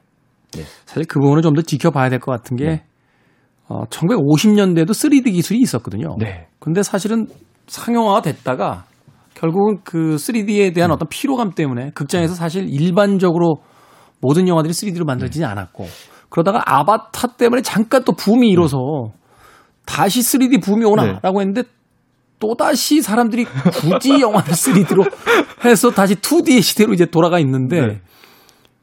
네. 사실 그 부분을 좀더 지켜봐야 될 것 같은 게 네. 어, 1950년대에도 3D 기술이 있었거든요. 네. 근데 사실은 상용화가 됐다가 결국은 그 3D에 대한 음. 어떤 피로감 때문에 극장에서 사실 일반적으로 모든 영화들이 3D로 만들어지지 네. 않았고 그러다가 아바타 때문에 잠깐 또 붐이 일어서 다시 3D 붐이 오나라고 네. 했는데 또다시 사람들이 굳이 영화를 3D로 해서 다시 2D의 시대로 이제 돌아가 있는데 네.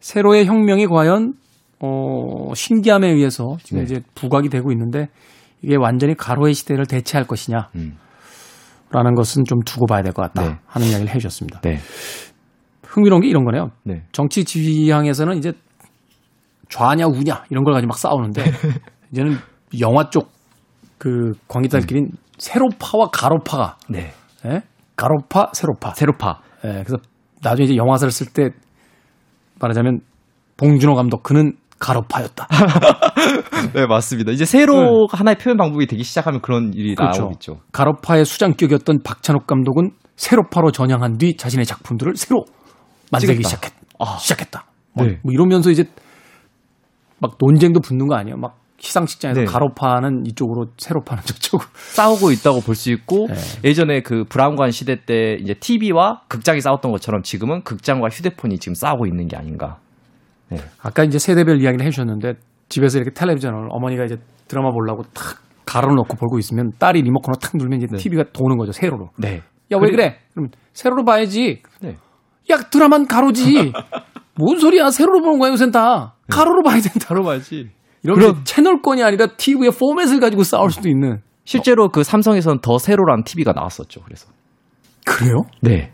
세로의 혁명이 과연 어 신기함에 의해서 지금 네. 이제 부각이 되고 있는데 이게 완전히 가로의 시대를 대체할 것이냐 음. 라는 것은 좀 두고 봐야 될 것 같다 네. 하는 이야기를 해 주셨습니다. 네. 흥미로운 게 이런 거네요. 네. 정치 지휘항에서는 이제 좌냐 우냐 이런 걸 가지고 막 싸우는데 이제는 영화 쪽 그 관계자들끼리 음. 세로파와 가로파가 네. 예? 가로파 세로파 세로파 예, 그래서 나중에 이제 영화사를 쓸 때 말하자면 봉준호 감독 그는 가로파였다. 네, 맞습니다. 이제 세로 네. 하나의 표현 방법이 되기 시작하면 그런 일이 그렇죠. 나오고 있죠. 가로파의 수장격이었던 박찬욱 감독은 세로파로 전향한 뒤 자신의 작품들을 새로 만들기 시작했, 아. 시작했다. 뭐, 네. 뭐 이러면서 이제 막 논쟁도 붙는 거 아니에요? 막 시상식장에서 네. 가로 파는 이쪽으로 세로 파는 저쪽으로 싸우고 있다고 볼 수 있고 네. 예전에 그 브라운관 시대 때 이제 TV와 극장이 싸웠던 것처럼 지금은 극장과 휴대폰이 지금 싸우고 있는 게 아닌가. 네. 아까 이제 세대별 이야기를 해주셨는데 집에서 이렇게 텔레비전을 어머니가 이제 드라마 보려고 탁 가로놓고 보고 있으면 딸이 리모컨을 탁 누르면 이제 네. TV가 도는 거죠 세로로. 네. 야왜 그래? 그럼 세로로 봐야지. 네. 야 드라마는 가로지. 뭔 소리야? 세로로 보는 거야 요새 다. 네. 가로로 봐야 된다. 가로 봐야지. 이런 채널권이 아니라 TV의 포맷을 가지고 싸울 수도 있는. 실제로 그 삼성에서는 더 세로란 TV가 나왔었죠. 그래서. 그래요? 네.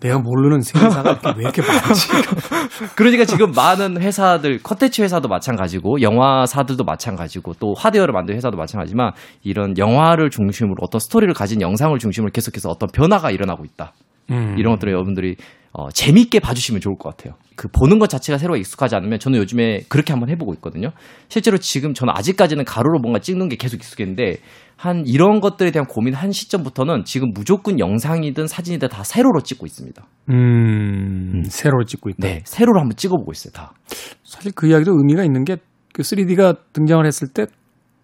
내가 모르는 세계사가 왜 이렇게 많지? 그러니까 지금 많은 회사들, 컨텐츠 회사도 마찬가지고, 영화사들도 마찬가지고, 또 하드웨어를 만드는 회사도 마찬가지지만, 이런 영화를 중심으로 어떤 스토리를 가진 영상을 중심으로 계속해서 어떤 변화가 일어나고 있다. 음. 이런 것들을 여러분들이 어, 재밌게 봐주시면 좋을 것 같아요. 그 보는 것 자체가 새로 익숙하지 않으면 저는 요즘에 그렇게 한번 해보고 있거든요. 실제로 지금 저는 아직까지는 가로로 뭔가 찍는 게 계속 익숙했는데 한 이런 것들에 대한 고민 한 시점부터는 지금 무조건 영상이든 사진이든 다 세로로 찍고 있습니다. 음, 음. 세로로 찍고 있다. 네, 세로로 한번 찍어보고 있어요, 다. 사실 그 이야기도 의미가 있는 게 그 3D가 등장을 했을 때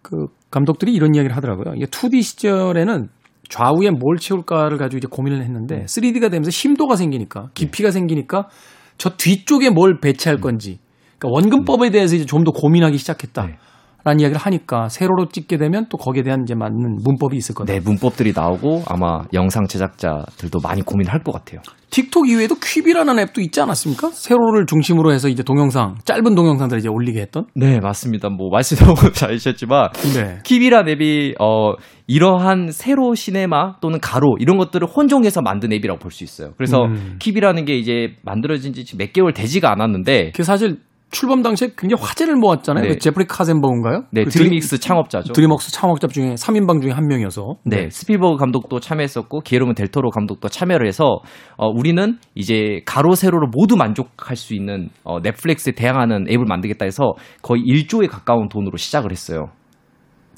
그 감독들이 이런 이야기를 하더라고요. 이게 2D 시절에는 좌우에 뭘 채울까를 가지고 이제 고민을 했는데 3D가 되면서 심도가 생기니까 깊이가 생기니까 저 뒤쪽에 뭘 배치할 음. 건지 그러니까 원근법에 대해서 이제 좀 더 고민하기 시작했다. 네. 라는 이야기를 하니까 세로로 찍게 되면 또 거기에 대한 이제 맞는 문법이 있을 거다. 네, 문법들이 나오고 아마 영상 제작자들도 많이 고민할 것 같아요. 틱톡 이외에도 퀴비라는 앱도 있지 않았습니까? 세로를 중심으로 해서 이제 동영상, 짧은 동영상들을 이제 올리게 했던? 네, 맞습니다. 뭐 말씀 너무 잘해주셨지만 네. 퀴비라는 앱이 어 이러한 세로 시네마 또는 가로 이런 것들을 혼종해서 만든 앱이라고 볼 수 있어요. 그래서 음. 퀴비라는 게 이제 만들어진 지 몇 개월 되지가 않았는데 그 사실 출범 당시에 굉장히 화제를 모았잖아요. 네. 그 제프리 카젠버그인가요? 네, 그 드림웍스 창업자죠. 드림웍스 창업자 중에 3인방 중에 한 명이어서. 네, 네. 스필버그 감독도 참여했었고 기예르모 델 토로 감독도 참여를 해서 어, 우리는 이제 가로 세로로 모두 만족할 수 있는 어, 넷플릭스에 대항하는 앱을 만들겠다 해서 거의 1조에 가까운 돈으로 시작을 했어요.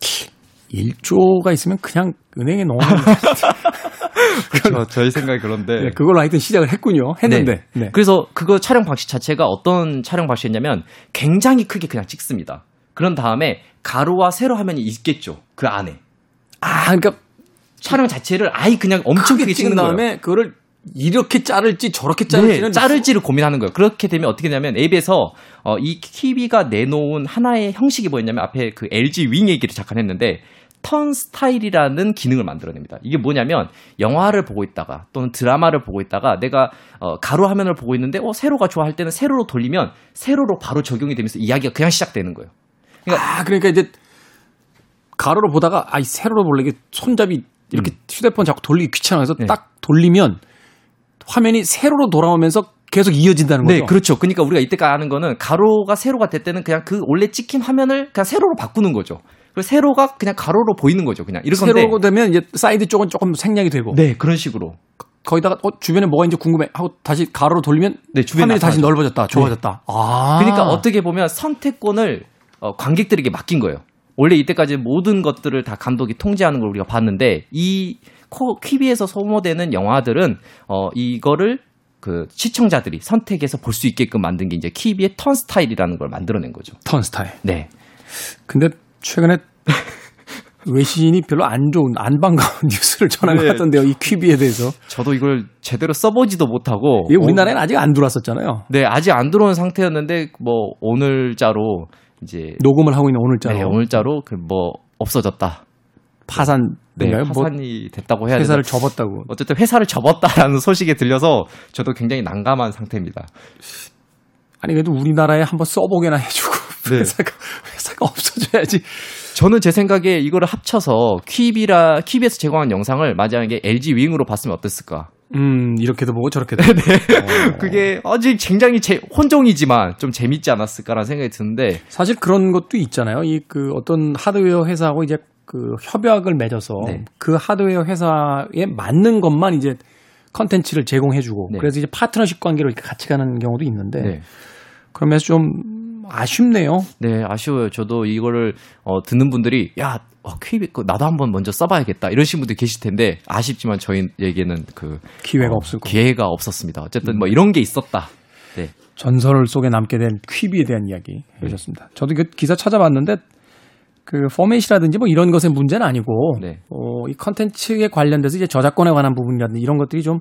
1조가 있으면 그냥 은행에 넣어놓는 그렇죠. 저희 생각이 그런데. 네, 그걸로 하여튼 시작을 했군요. 했는데. 네. 네. 그래서 그거 촬영 방식 자체가 어떤 촬영 방식이냐면 굉장히 크게 그냥 찍습니다. 그런 다음에 가로와 세로 화면이 있겠죠. 그 안에. 아, 그러니까 촬영 자체를 아예 그냥 엄청 크게 찍는 다음에 거예요. 그거를 이렇게 자를지 저렇게 자를지는 네, 자를지를 고민하는 거예요. 그렇게 되면 어떻게 되냐면 앱에서 어, 이 키비가 내놓은 하나의 형식이 뭐였냐면 앞에 그 LG 윙 얘기를 잠깐 했는데 턴 스타일이라는 기능을 만들어냅니다. 이게 뭐냐면 영화를 보고 있다가 또는 드라마를 보고 있다가 내가 어, 가로 화면을 보고 있는데 어 세로가 좋아할 때는 세로로 돌리면 세로로 바로 적용이 되면서 이야기가 그냥 시작되는 거예요. 그러니까, 아, 그러니까 이제 가로로 보다가 아이 세로로 볼래 이게 손잡이 이렇게 음. 휴대폰 자꾸 돌리기 귀찮아서 네. 딱 돌리면 화면이 세로로 돌아오면서 계속 이어진다는 네, 거죠. 네, 그렇죠. 그러니까 우리가 이때까지 아는 거는 가로가 세로가 될 때는 그냥 그 원래 찍힌 화면을 그냥 세로로 바꾸는 거죠. 그 세로가 그냥 가로로 보이는 거죠. 그냥 이렇게 세로가 되면 이제 사이드 쪽은 조금 생략이 되고. 네, 그런 식으로. 거기다가 어, 주변에 뭐가 이제 궁금해 하고 다시 가로로 돌리면 네, 화면이 다시 넓어졌다, 좋아졌다. 네. 아. 그러니까 어떻게 보면 선택권을 어, 관객들에게 맡긴 거예요. 원래 이때까지 모든 것들을 다 감독이 통제하는 걸 우리가 봤는데 이 Quibi에서 소모되는 영화들은 어 이거를 그 시청자들이 선택해서 볼 수 있게끔 만든 게 이제 Quibi의 Turnstyle이라는 걸 만들어낸 거죠. Turnstyle. 네. 근데 최근에 외신이 별로 안 좋은 안 반가운 뉴스를 전한 네. 것 같던데요. 이 Quibi에 대해서. 저도 이걸 제대로 써보지도 못하고. 이 우리나라에는 아직 안 들어왔었잖아요. 네, 아직 안 들어온 상태였는데 뭐 오늘자로 이제 녹음을 하고 있는 오늘자로. 네, 오늘자로 그 뭐 없어졌다. 파산 네, 뭐 파산이 됐다고 해야 회사를 되나? 접었다고. 어쨌든 회사를 접었다라는 소식에 들려서 저도 굉장히 난감한 상태입니다. 아니 그래도 우리나라에 한번 써보게나 해주고 네. 회사가 회사가 없어져야지. 저는 제 생각에 이거를 합쳐서 퀴비라 퀴비에서 제공한 영상을 만약에 LG 윙으로 봤으면 어땠을까? 음 이렇게도 보고 저렇게도. 네. 어. 그게 아직 굉장히 제, 혼종이지만 좀 재밌지 않았을까라는 생각이 드는데 사실 그런 것도 있잖아요. 이 그 어떤 하드웨어 회사하고 이제 그 협약을 맺어서 네. 그 하드웨어 회사에 맞는 것만 이제 컨텐츠를 제공해주고 네. 그래서 이제 파트너십 관계로 이렇게 같이 가는 경우도 있는데 네. 그러면서 좀 아쉽네요. 네, 아쉬워요. 저도 이거를 어, 듣는 분들이 야 어, 퀴비 나도 한번 먼저 써봐야겠다 이러신 분들 계실 텐데 아쉽지만 저희에게는 그 기회가 어, 없을 기회가 없었습니다. 어쨌든 뭐 이런 게 있었다. 네. 전설 속에 남게 된 퀴비에 대한 이야기 해주셨습니다. 저도 그 기사 찾아봤는데 그 포맷이라든지 뭐 이런 것의 문제는 아니고 네. 어, 이 컨텐츠에 관련돼서 이제 저작권에 관한 부분이라든지 이런 것들이 좀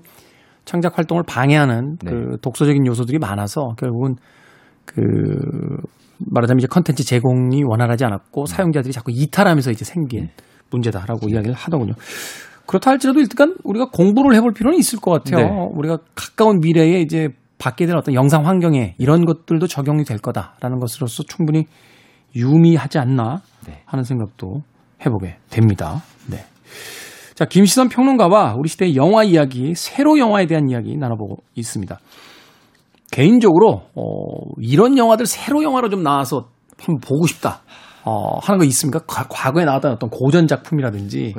창작 활동을 방해하는 네. 그 독소적인 요소들이 많아서 결국은 그 말하자면 이제 컨텐츠 제공이 원활하지 않았고 네. 사용자들이 자꾸 이탈하면서 이제 생긴 네. 문제다라고 이야기를 하더군요. 그렇다 할지라도 일단 우리가 공부를 해볼 필요는 있을 것 같아요. 네. 우리가 가까운 미래에 이제 받게 된 어떤 영상 환경에 이런 것들도 적용이 될 거다라는 것으로서 충분히 유미하지 않나 네. 하는 생각도 해보게 됩니다. 네. 자, 김시선 평론가와 우리 시대의 영화 이야기, 세로 영화에 대한 이야기 나눠보고 있습니다. 개인적으로, 어, 이런 영화들 세로 영화로 좀 나와서 한번 보고 싶다. 어, 하는 거 있습니까? 과, 거에 나왔던 어떤 고전 작품이라든지,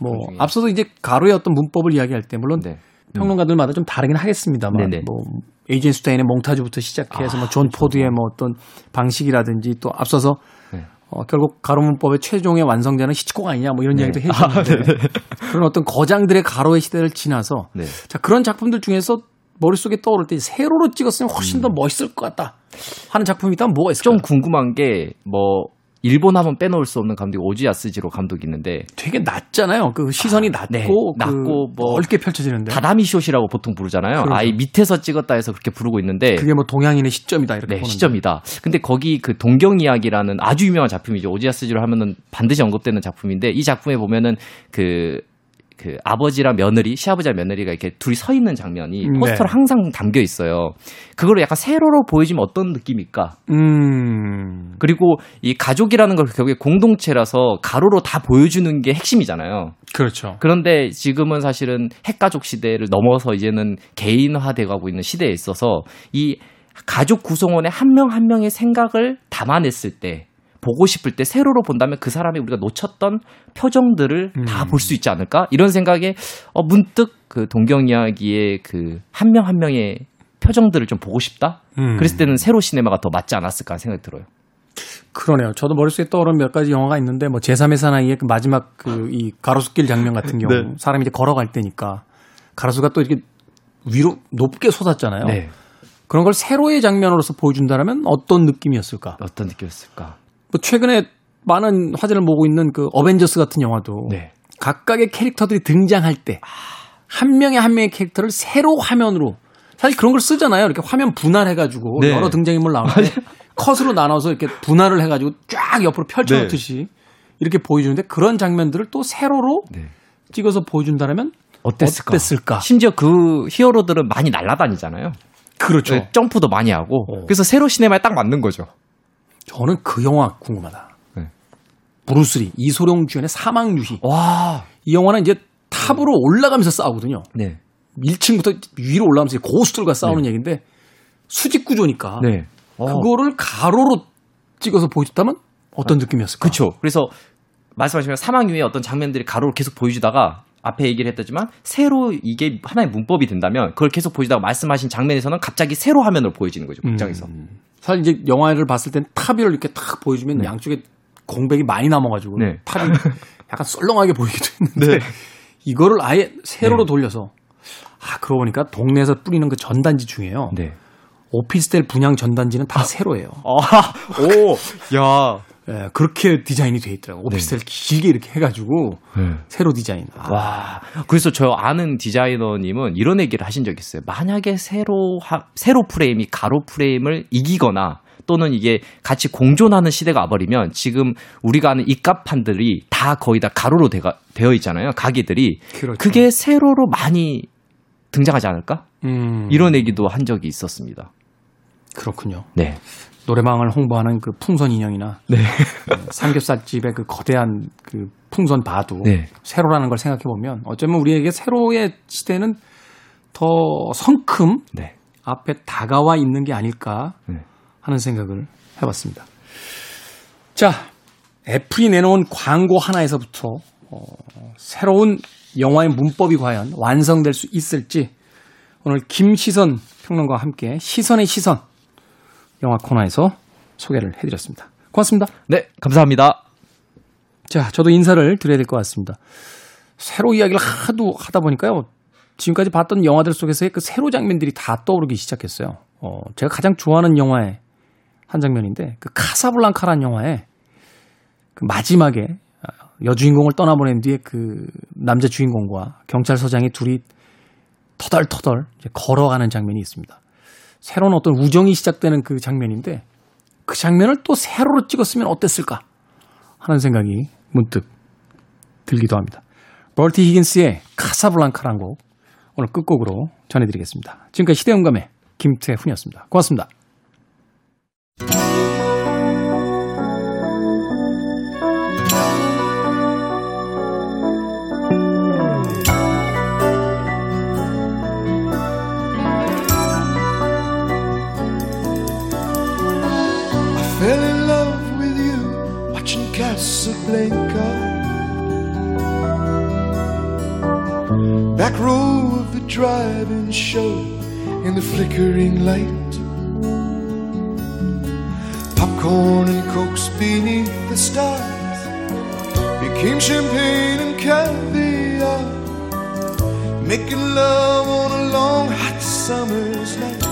뭐, 중에. 앞서도 이제 가로의 어떤 문법을 이야기할 때, 물론 네. 평론가들마다 좀 다르긴 하겠습니다만, 네네. 뭐, 에이젠 스타인의 몽타주부터 시작해서 뭐 아, 뭐존 포드의 뭐 어떤 방식이라든지 또 앞서서 네. 어, 결국 가로문법의 최종의 완성자는 히치콕 아니냐 뭐 이런 네. 이야기도 해주는데 아, 그런 어떤 거장들의 가로의 시대를 지나서 네. 자 그런 작품들 중에서 머릿속에 떠오를 때 세로로 찍었으면 훨씬 음. 더 멋있을 것 같다 하는 작품이 있다면 뭐가 있을까요? 좀 궁금한 게 뭐 일본 하면 빼놓을 수 없는 감독이 오지 야스지로 감독이 있는데 되게 낮잖아요. 그 시선이 아, 낮고 네, 그 낮고 뭐 넓게 펼쳐지는데 다다미 숏이라고 보통 부르잖아요. 그렇죠. 아예 밑에서 찍었다 해서 그렇게 부르고 있는데 그게 뭐 동양인의 시점이다 이렇게 네, 시점이다. 근데 거기 그 동경 이야기라는 아주 유명한 작품이죠. 오지 야스지로 하면은 반드시 언급되는 작품인데 이 작품에 보면은 그 그 아버지랑 며느리, 시아버지랑 며느리가 이렇게 둘이 서 있는 장면이 음, 포스터로 네. 항상 담겨 있어요. 그거를 약간 세로로 보여주면 어떤 느낌일까? 음. 그리고 이 가족이라는 걸 결국에 공동체라서 가로로 다 보여주는 게 핵심이잖아요. 그렇죠. 그런데 지금은 사실은 핵가족 시대를 넘어서 이제는 개인화돼 가고 있는 시대에 있어서 이 가족 구성원의 한 명한 한 명의 생각을 담아냈을 때 보고 싶을 때 세로로 본다면 그 사람이 우리가 놓쳤던 표정들을 음. 다볼 수 있지 않을까? 이런 생각에 어, 문득 그 동경 이야기의 그 한 명한 한 명의 표정들을 좀 보고 싶다? 음. 그랬을 때는 세로 시네마가 더 맞지 않았을까 생각이 들어요. 그러네요. 저도 머릿속에 떠오른 몇 가지 영화가 있는데 뭐 제3의 사나이의 그 마지막 그 이 가로수길 장면 같은 경우 네. 사람이 이제 걸어갈 때니까 가로수가 또 이렇게 위로 높게 솟았잖아요. 네. 그런 걸 세로의 장면으로서 보여준다면 어떤 느낌이었을까? 어떤 느낌이었을까? 뭐 최근에 많은 화제를 모으고 있는 그 어벤져스 같은 영화도 네. 각각의 캐릭터들이 등장할 때 한 명의 한 명의 캐릭터를 세로 화면으로 사실 그런 걸 쓰잖아요. 이렇게 화면 분할해가지고 네. 여러 등장인물 나오는데 컷으로 나눠서 이렇게 분할을 해가지고 쫙 옆으로 펼쳐놓듯이 네. 이렇게 보여주는데 그런 장면들을 또 세로로 네. 찍어서 보여준다면 어땠을까? 어땠을까? 심지어 그 히어로들은 많이 날아다니잖아요. 그렇죠. 네, 점프도 많이 하고 어. 그래서 세로 시네마에 딱 맞는 거죠. 저는 그 영화 궁금하다. 네. 브루스리 이소룡 주연의 사망 유희. 와. 이 영화는 이제 탑으로 올라가면서 싸우거든요. 네. 1층부터 위로 올라가면서 고수들과 싸우는 네. 얘기인데 수직 구조니까 네. 어. 그거를 가로로 찍어서 보여줬다면 어떤 아, 느낌이었을까? 그렇죠. 그래서 말씀하신 사망 유의 어떤 장면들이 가로로 계속 보여주다가 앞에 얘기를 했다지만 새로 이게 하나의 문법이 된다면 그걸 계속 보시다가 말씀하신 장면에서는 갑자기 세로 화면으로 보여지는 거죠 극장에서. 음. 사실 이제 영화를 봤을 땐 탑을 이렇게 탁 보여주면 네. 양쪽에 공백이 많이 남아가지고 네. 탑이 약간 썰렁하게 보이기도 했는데 네. 이거를 아예 세로로 네. 돌려서 아 그러고 보니까 동네에서 뿌리는 그 전단지 중에요. 네. 오피스텔 분양 전단지는 다 세로예요. 아, 오, 야. 예, 그렇게 디자인이 돼 있더라고요. 오피스텔 네. 길게 이렇게 해가지고 네. 세로 디자인. 아. 와. 그래서 저 아는 디자이너님은 이런 얘기를 하신 적이 있어요. 만약에 세로 하, 세로 프레임이 가로 프레임을 이기거나 또는 이게 같이 공존하는 시대가 와버리면 지금 우리가 아는 입갑판들이 다 거의 다 가로로 되가, 되어 있잖아요. 가게들이. 그렇죠. 그게 세로로 많이 등장하지 않을까? 음. 이런 얘기도 한 적이 있었습니다. 그렇군요. 네. 노래방을 홍보하는 그 풍선 인형이나 네. 그 삼겹살집의 그 거대한 그 풍선 봐도 네. 세로라는 걸 생각해 보면 어쩌면 우리에게 세로의 시대는 더 성큼 네. 앞에 다가와 있는 게 아닐까 네. 하는 생각을 해봤습니다. 자, 애플이 내놓은 광고 하나에서부터 어, 새로운 영화의 문법이 과연 완성될 수 있을지 오늘 김시선 평론가와 함께 시선의 시선 영화 코너에서 소개를 해드렸습니다. 고맙습니다. 네, 감사합니다. 자, 저도 인사를 드려야 될 것 같습니다. 새로 이야기를 하도 하다 보니까요. 지금까지 봤던 영화들 속에서의 그 세로 장면들이 다 떠오르기 시작했어요. 어, 제가 가장 좋아하는 영화의 한 장면인데 그 카사블랑카라는 영화에 그 마지막에 여주인공을 떠나보낸 뒤에 그 남자 주인공과 경찰서장이 둘이 터덜터덜 걸어가는 장면이 있습니다. 새로운 어떤 우정이 시작되는 그 장면인데 그 장면을 또 세로로 찍었으면 어땠을까 하는 생각이 문득 들기도 합니다. 버티 히긴스의 카사블랑카란 곡 오늘 끝곡으로 전해드리겠습니다. 지금까지 시대음감의 김태훈이었습니다. 고맙습니다. Back row of the drive-in show in the flickering light. Popcorn and cokes beneath the stars became champagne and caviar. Making love on a long hot summer's night.